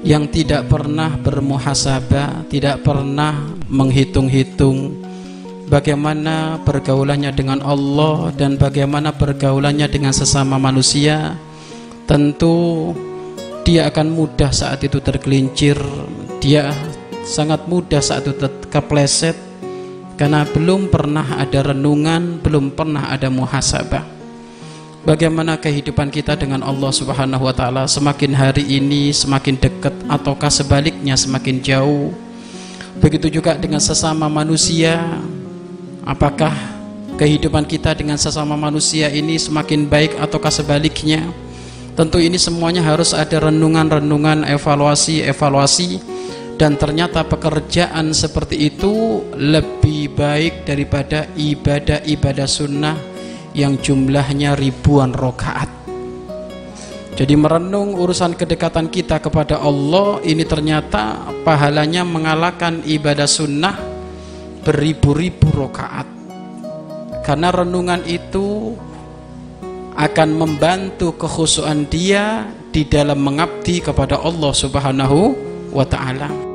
yang tidak pernah bermuhasabah, tidak pernah menghitung-hitung bagaimana pergaulannya dengan Allah dan bagaimana pergaulannya dengan sesama manusia, tentu dia akan mudah saat itu tergelincir, dia sangat mudah saat itu kepleset karena belum pernah ada renungan, belum pernah ada muhasabah bagaimana kehidupan kita dengan Allah Subhanahu wa taala? Semakin hari ini semakin dekat ataukah sebaliknya semakin jauh? Begitu juga dengan sesama manusia. Apakah kehidupan kita dengan sesama manusia ini semakin baik ataukah sebaliknya? Tentu ini semuanya harus ada renungan-renungan evaluasi-evaluasi dan ternyata pekerjaan seperti itu lebih baik daripada ibadah-ibadah sunnah yang jumlahnya ribuan rokaat. Jadi merenung urusan kedekatan kita kepada Allah ini ternyata pahalanya mengalahkan ibadah sunnah beribu-ribu rokaat. Karena renungan itu akan membantu kekhusuan dia di dalam mengabdi kepada Allah Subhanahu wa taala.